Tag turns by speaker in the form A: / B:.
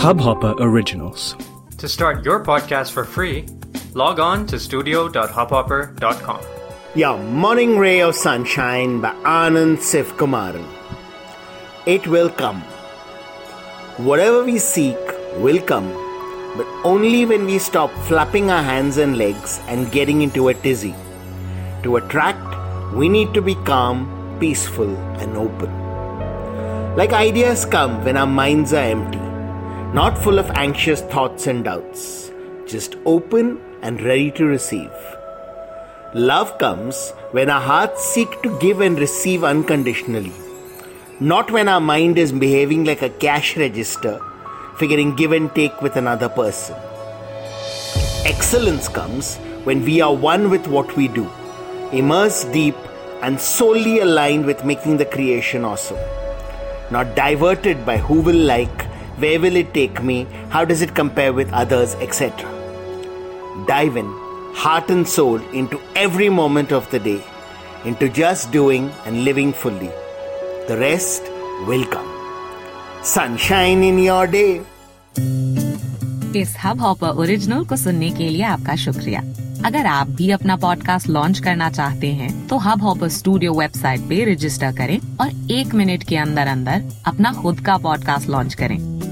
A: Hubhopper Originals.
B: To start your podcast for free, log on to studio.hubhopper.com.
C: Your morning ray of sunshine by Anand Sivkumaran. It will come. Whatever we seek will come, but only when we stop flapping our hands and legs and getting into a tizzy. To attract, we need to be calm, peaceful, and open. Like ideas come when our minds are empty, not full of anxious thoughts and doubts, just open and ready to receive. Love comes when our hearts seek to give and receive unconditionally, not when our mind is behaving like a cash register, figuring give and take with another person. Excellence comes when we are one with what we do, immersed deep and solely aligned with making the creation awesome. Not diverted by who will like, where will it take me, how does it compare with others, etc. Dive in, heart and soul, into every moment of the day, into just doing and living fully. The rest will come. Sunshine in your day.
D: इस hub hopper original को सुनने के लिए आपका शुक्रिया अगर आप भी अपना पॉडकास्ट लॉन्च करना चाहते हैं तो हब हॉपर स्टूडियो वेबसाइट पे रजिस्टर करें और एक मिनट के अंदर अंदर अपना खुद का पॉडकास्ट लॉन्च करें